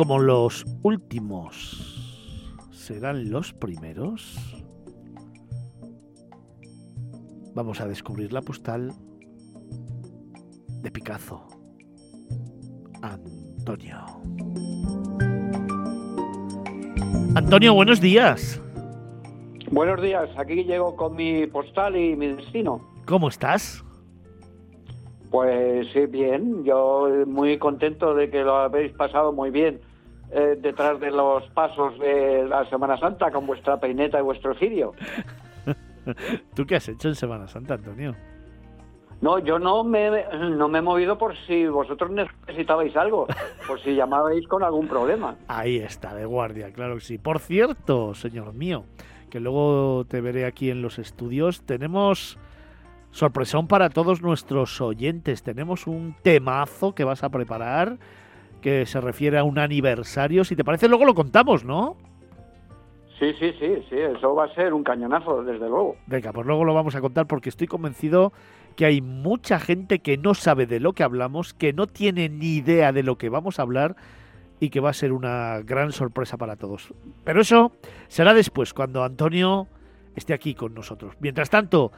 como los últimos serán los primeros, vamos a descubrir la postal de Picasso. Antonio. Antonio, buenos días. Buenos días, aquí llego con mi postal y mi destino. ¿Cómo estás? Pues sí, bien, yo muy contento de que lo habéis pasado muy bien eh, detrás de los pasos de la Semana Santa con vuestra peineta y vuestro cirio. ¿Tú qué has hecho en Semana Santa, Antonio? No, yo no me, no me he movido por si vosotros necesitabais algo, por si llamabais con algún problema. Ahí está, de guardia, claro que sí. Por cierto, señor mío, que luego te veré aquí en los estudios, tenemos sorpresón para todos nuestros oyentes. Tenemos un temazo que vas a preparar que se refiere a un aniversario. Si te parece, luego lo contamos, ¿no? Sí, sí, sí, sí, eso va a ser un cañonazo, desde luego. Venga, pues luego lo vamos a contar porque estoy convencido que hay mucha gente que no sabe de lo que hablamos, que no tiene ni idea de lo que vamos a hablar y que va a ser una gran sorpresa para todos. Pero eso será después, cuando Antonio esté aquí con nosotros. Mientras tanto,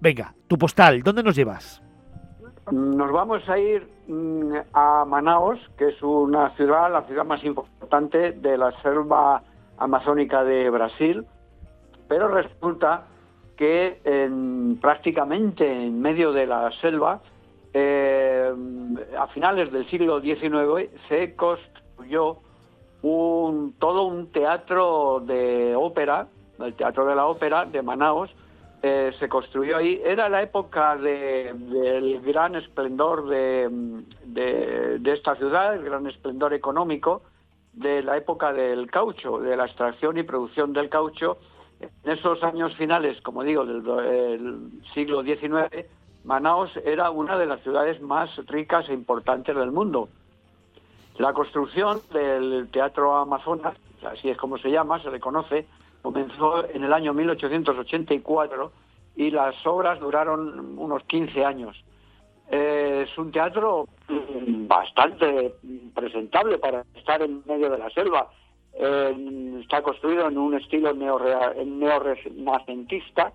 venga, tu postal, ¿dónde nos llevas? Nos vamos a ir mm, a Manaos, que es una ciudad, la ciudad más importante de la selva amazónica de Brasil, pero resulta que en, prácticamente en medio de la selva, eh, a finales del siglo XIX, se construyó todo un teatro de ópera, el Teatro de la Ópera de Manaos, eh, se construyó ahí. Era la época del gran esplendor de, esta ciudad, el gran esplendor económico, de la época del caucho, de la extracción y producción del caucho. En esos años finales, como digo, del, siglo XIX, Manaos era una de las ciudades más ricas e importantes del mundo. La construcción del Teatro Amazonas, así es como se llama, se le conoce, comenzó en el año 1884 y las obras duraron unos 15 años. Eh, es un teatro bastante presentable para estar en medio de la selva. Eh, está construido en un estilo neorrenacentista.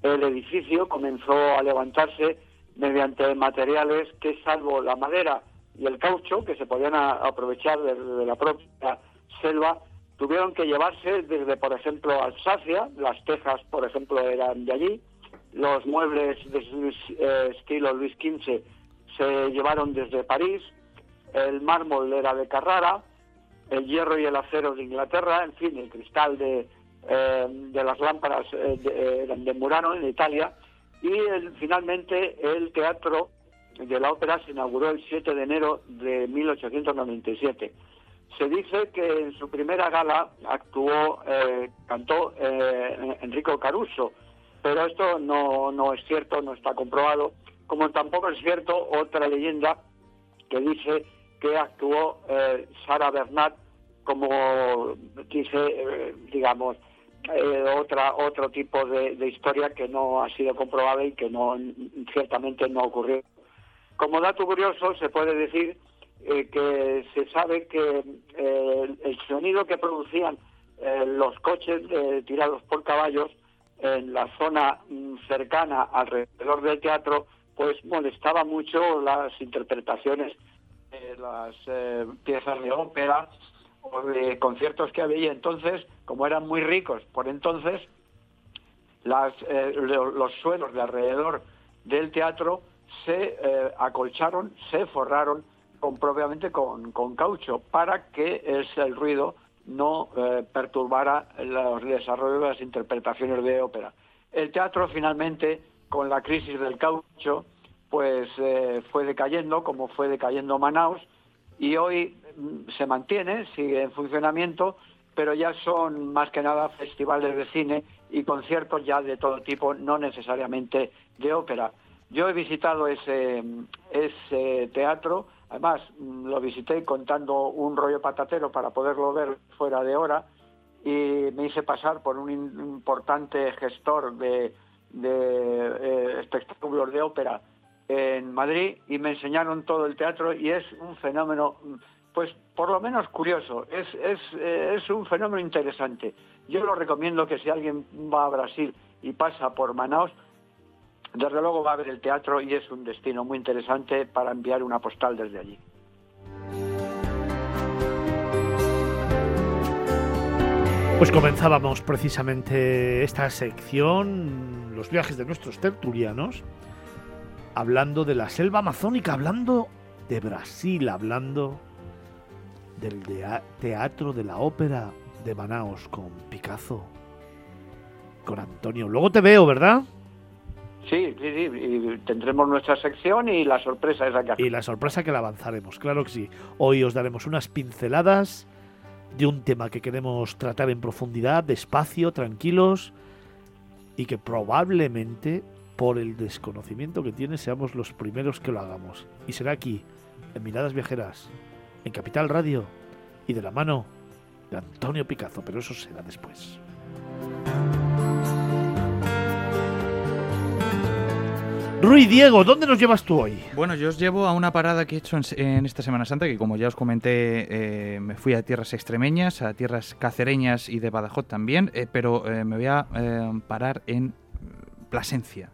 El edificio comenzó a levantarse mediante materiales que, salvo la madera y el caucho, que se podían aprovechar de, la propia selva, tuvieron que llevarse desde, por ejemplo, Alsacia. Las tejas, por ejemplo, eran de allí. Los muebles de eh, estilo Luis XV se llevaron desde París, el mármol era de Carrara, el hierro y el acero de Inglaterra, en fin, el cristal de, eh, de las lámparas eh, de, de, Murano en Italia, y finalmente el teatro de la ópera se inauguró el 7 de enero de 1897. Se dice que en su primera gala actuó, eh, cantó Enrico Caruso, pero esto no, no es cierto, no está comprobado como tampoco es cierto otra leyenda que dice que actuó eh, Sara Bernat como dice, eh, digamos, eh, otra otro tipo de, historia que no ha sido comprobada y que no ciertamente no ocurrió. Como dato curioso se puede decir que se sabe que el sonido que producían los coches tirados por caballos en la zona mm, cercana alrededor del teatro pues molestaba mucho las interpretaciones de las eh, piezas de ópera o de conciertos que había. Entonces, como eran muy ricos por entonces, eh, los suelos de alrededor del teatro se eh, acolcharon, se forraron con, propiamente con, caucho para que el ruido no perturbara los desarrollos de las interpretaciones de ópera. El teatro finalmente con la crisis del caucho, pues eh, fue decayendo, como fue decayendo Manaus, y hoy mm, se mantiene, sigue en funcionamiento, pero ya son más que nada festivales de cine y conciertos ya de todo tipo, no necesariamente de ópera. Yo he visitado ese, ese teatro, además mm, lo visité contando un rollo patatero para poderlo ver fuera de hora y me hice pasar por un importante gestor de eh, espectáculos de ópera en Madrid y me enseñaron todo el teatro y es un fenómeno pues por lo menos curioso, es, es, eh, es un fenómeno interesante. Yo lo recomiendo que si alguien va a Brasil y pasa por Manaus, desde luego va a ver el teatro y es un destino muy interesante para enviar una postal desde allí. Pues comenzábamos precisamente esta sección, los viajes de nuestros tertulianos, hablando de la selva amazónica, hablando de Brasil, hablando del teatro de la ópera de Manaos con Picasso, con Antonio. Luego te veo, ¿verdad? Sí, sí, sí, y tendremos nuestra sección y la sorpresa es acá. Y la sorpresa que la avanzaremos, claro que sí. Hoy os daremos unas pinceladas de un tema que queremos tratar en profundidad, despacio, tranquilos, y que probablemente por el desconocimiento que tiene seamos los primeros que lo hagamos. Y será aquí, en Miradas Viajeras, en Capital Radio, y de la mano de Antonio Picazo, pero eso será después. Rui Diego, ¿dónde nos llevas tú hoy? Bueno, yo os llevo a una parada que he hecho en, esta Semana Santa, que como ya os comenté, eh, me fui a tierras extremeñas, a tierras cacereñas y de Badajoz también, eh, pero eh, me voy a parar en Plasencia.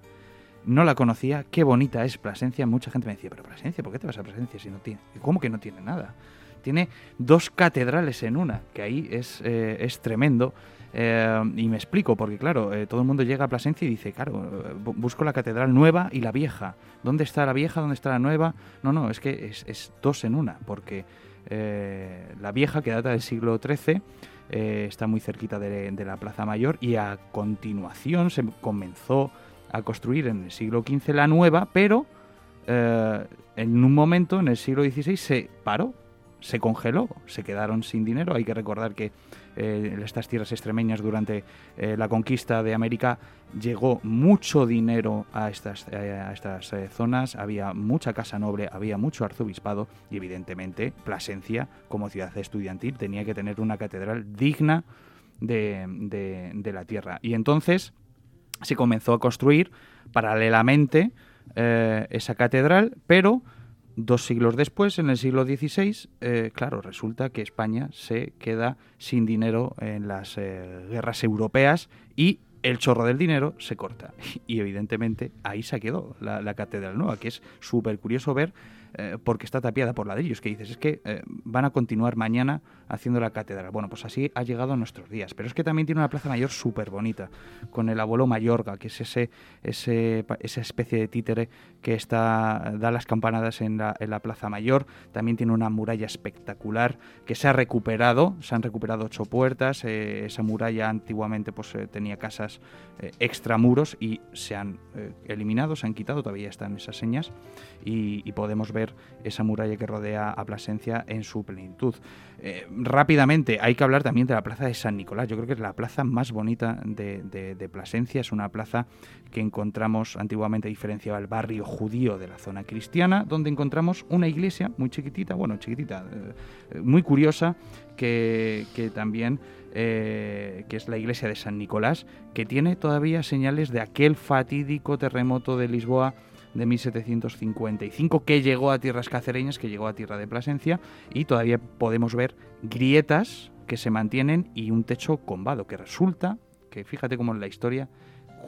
No la conocía, qué bonita es Plasencia. Mucha gente me decía, pero Plasencia, ¿por qué te vas a Plasencia si no tiene? ¿Cómo que no tiene nada? Tiene dos catedrales en una, que ahí es, es tremendo. Eh, y me explico, porque claro, eh, todo el mundo llega a Plasencia y dice, claro, busco la catedral nueva y la vieja. ¿Dónde está la vieja? ¿Dónde está la nueva? No, no, es que es, dos en una, porque eh, la vieja, que data del siglo XIII, está muy cerquita de, la Plaza Mayor y a continuación se comenzó a construir en el siglo XV la nueva, pero en un momento, en el siglo XVI, se paró, se congeló, se quedaron sin dinero. Hay que recordar que eh, estas tierras extremeñas durante eh, la conquista de América llegó mucho dinero a estas, eh, a estas zonas, había mucha casa noble, había mucho arzobispado y evidentemente Plasencia como ciudad estudiantil tenía que tener una catedral digna de, de, la tierra. Y entonces se comenzó a construir paralelamente esa catedral, pero Dos siglos después, en el siglo XVI, eh, claro, resulta que España se queda sin dinero en las eh, guerras europeas y el chorro del dinero se corta. Y evidentemente ahí se quedó la, la catedral nueva, que es súper curioso ver eh, porque está tapiada por ladrillos, que dices, es que eh, van a continuar mañana haciendo la catedral. Bueno, pues así ha llegado a nuestros días. Pero es que también tiene una plaza mayor súper bonita, con el abuelo Mayorga, que es ese, ese, esa especie de títere que está, da las campanadas en la, plaza mayor. También tiene una muralla espectacular que se ha recuperado, se han recuperado ocho puertas. Eh, esa muralla antiguamente pues, tenía casas extramuros y se han eliminado, se han quitado, todavía están esas señas y podemos ver esa muralla que rodea a Plasencia en su plenitud. Eh, rápidamente, hay que hablar también de la plaza de San Nicolás. Yo creo que es la plaza más bonita de, Plasencia. Es una plaza que encontramos antiguamente diferenciaba el barrio judío de la zona cristiana, donde encontramos una iglesia muy chiquitita, bueno, chiquitita, eh, muy curiosa, que, también eh, que es la iglesia de San Nicolás, que tiene todavía señales de aquel fatídico terremoto de Lisboa de 1755 que llegó a tierras cacereñas, que llegó a tierra de Plasencia y todavía podemos ver grietas que se mantienen y un techo combado, que resulta que fíjate cómo en la historia,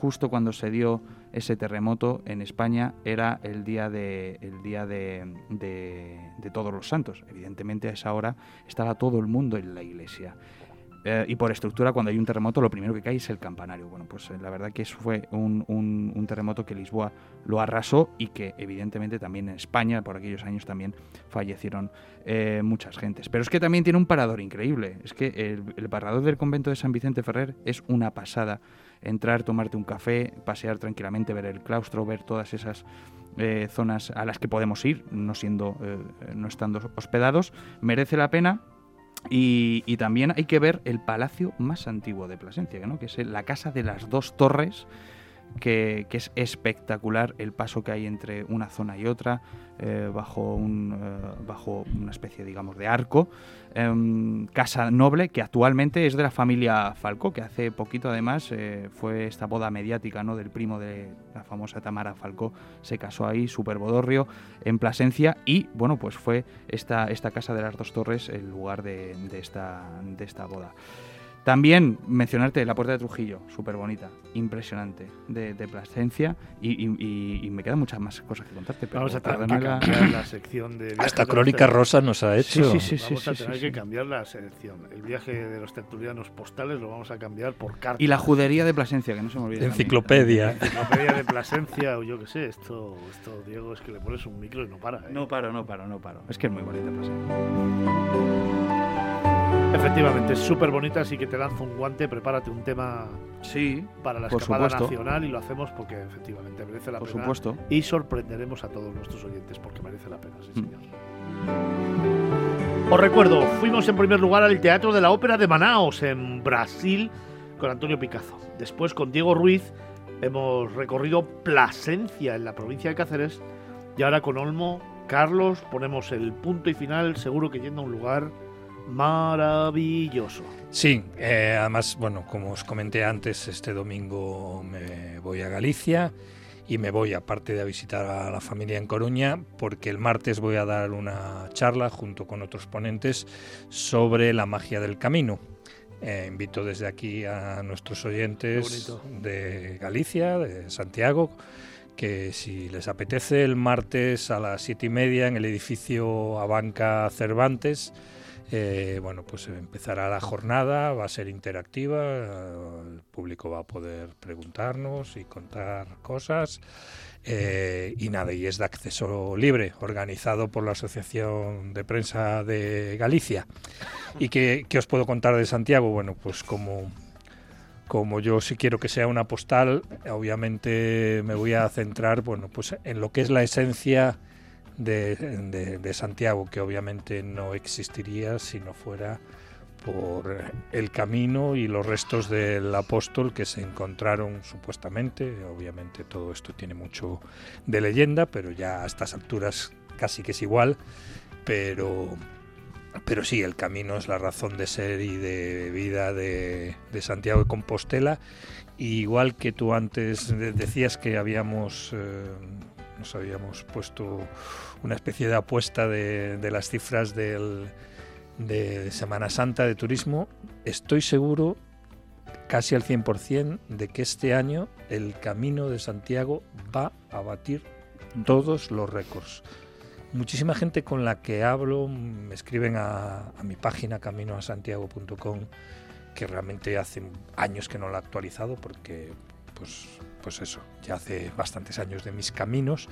justo cuando se dio ese terremoto en España era el día de, el día de, de todos los santos. Evidentemente a esa hora estaba todo el mundo en la iglesia. Eh, y por estructura, cuando hay un terremoto, lo primero que cae es el campanario. Bueno, pues eh, la verdad que eso fue un, un, terremoto que Lisboa lo arrasó y que evidentemente también en España, por aquellos años, también fallecieron eh, muchas gentes. Pero es que también tiene un parador increíble. Es que el, el parador del convento de San Vicente Ferrer es una pasada. Entrar, tomarte un café, pasear tranquilamente, ver el claustro, ver todas esas zonas a las que podemos ir, no siendo, no estando hospedados, merece la pena y, también hay que ver el palacio más antiguo de Plasencia, que es la Casa de las Dos Torres, que, es espectacular el paso que hay entre una zona y otra, eh, bajo, un, eh, bajo una especie, digamos, de arco. Em, casa noble, que actualmente es de la familia Falco, que hace poquito además eh, fue esta boda mediática ¿no? del primo de la famosa Tamara Falco, se casó ahí, super bodorrio, en Plasencia, y bueno, pues fue esta, esta casa de las dos torres el lugar de esta, de esta boda. También mencionarte la puerta de Trujillo, súper bonita, impresionante, de, de Plasencia, y, me quedan muchas más cosas que contarte. Pero Vamos a tener que cambiar la, sección de... Hasta Crónica Rosa nos ha hecho. Sí, sí, sí. Vamos a tener que cambiar la sección. El viaje de los tertulianos postales lo vamos a cambiar por carta. Y la judería de Plasencia, que no se me olvide. Enciclopedia. Enciclopedia de Plasencia, o yo qué sé, esto, esto, Diego, es que le pones un micro y no para. ¿eh? No paro, no paro, no paro. Es que es muy bonita Plasencia. Efectivamente, es súper bonita, así que te lanzo un guante, prepárate un tema sí, para la escapada nacional y lo hacemos porque efectivamente merece la por pena. Supuesto. Y sorprenderemos a todos nuestros oyentes porque merece la pena, sí mm. señor. Os recuerdo, fuimos en primer lugar al Teatro de la Ópera de Manaos, en Brasil, con Antonio Picazo. Después, con Diego Ruiz, hemos recorrido Plasencia, en la provincia de Cáceres. Y ahora con Olmo, Carlos, ponemos el punto y final, seguro que yendo a un lugar maravilloso. Sí, eh, además, bueno, como os comenté antes, este domingo me voy a Galicia y me voy aparte de a visitar a la familia en Coruña porque el martes voy a dar una charla junto con otros ponentes sobre la magia del camino. Eh, invito desde aquí a nuestros oyentes de Galicia, de Santiago, que si les apetece el martes a las siete y media en el edificio Abanca Cervantes, eh, bueno, pues empezará la jornada, va a ser interactiva, el público va a poder preguntarnos y contar cosas. Eh, y nada, y es de acceso libre, organizado por la Asociación de Prensa de Galicia. ¿Y qué, os puedo contar de Santiago? Bueno, pues como, como yo sí quiero que sea una postal, obviamente me voy a centrar bueno, pues en lo que es la esencia de, Santiago, que obviamente no existiría si no fuera por el camino y los restos del apóstol que se encontraron supuestamente. Obviamente todo esto tiene mucho de leyenda, pero ya a estas alturas casi que es igual. Pero, pero sí, el camino es la razón de ser y de vida de, Santiago de Compostela. igual que tú antes decías que habíamos... Eh, nos habíamos puesto una especie de apuesta de, las cifras del, de Semana Santa de turismo. Estoy seguro, casi al 100%, de que este año el Camino de Santiago va a batir todos los récords. Muchísima gente con la que hablo me escriben a, a mi página caminoasantiago.com que realmente hace años que no la he actualizado porque pues pues eso, ya hace bastantes años de mis caminos.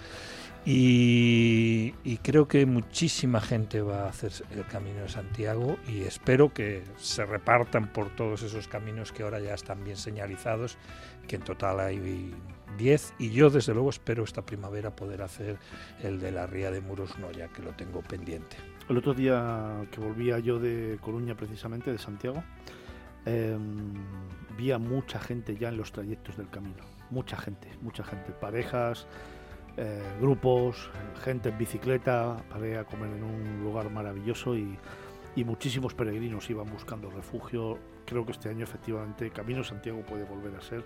Y, creo que muchísima gente va a hacer el camino de Santiago y espero que se repartan por todos esos caminos que ahora ya están bien señalizados, que en total hay 10 y yo desde luego espero esta primavera poder hacer el de la Ría de Muros Noya, que lo tengo pendiente. El otro día que volvía yo de Coruña precisamente, de Santiago, eh, vi a mucha gente ya en los trayectos del camino mucha gente, mucha gente, parejas, eh, grupos, gente en bicicleta, para a comer en un lugar maravilloso y, muchísimos peregrinos iban buscando refugio. Creo que este año efectivamente Camino Santiago puede volver a ser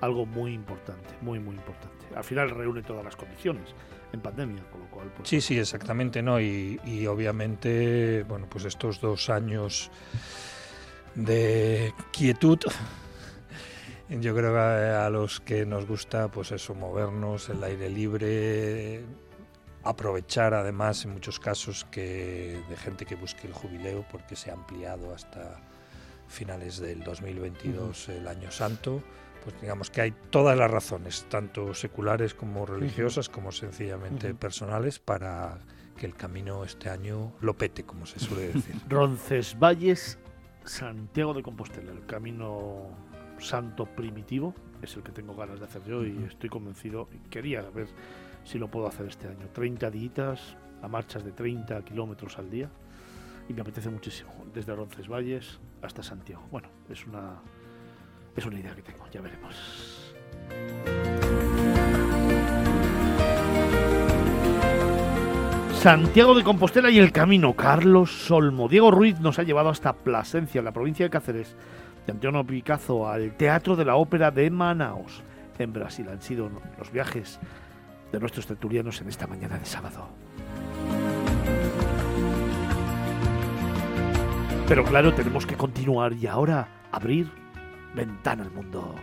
algo muy importante, muy muy importante. Al final reúne todas las condiciones en pandemia, con lo cual... Pues, sí, sí, exactamente, ¿no? Y, y obviamente, bueno, pues estos dos años de quietud yo creo que a los que nos gusta, pues eso, movernos, el aire libre, aprovechar además en muchos casos que de gente que busque el jubileo porque se ha ampliado hasta finales del 2022 el año santo pues digamos que hay todas las razones tanto seculares como religiosas como sencillamente personales para que el camino este año lo pete como se suele decir Roncesvalles Santiago de Compostela el camino santo primitivo, es el que tengo ganas de hacer yo y estoy convencido, quería ver si lo puedo hacer este año. 30 días a marchas de 30 kilómetros al día y me apetece muchísimo, desde Roncesvalles hasta Santiago. Bueno, es una, es una idea que tengo, ya veremos. Santiago de Compostela y el camino. Carlos Solmo. Diego Ruiz nos ha llevado hasta Plasencia, en la provincia de Cáceres, de Antonio Picazo, al Teatro de la Ópera de Manaos, en Brasil. Han sido los viajes de nuestros tertulianos en esta mañana de sábado. Pero claro, tenemos que continuar y ahora abrir ventana al mundo.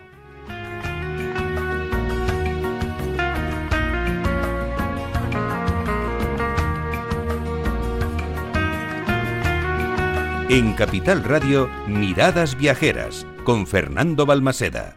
En Capital Radio, Miradas Viajeras, con Fernando Balmaseda.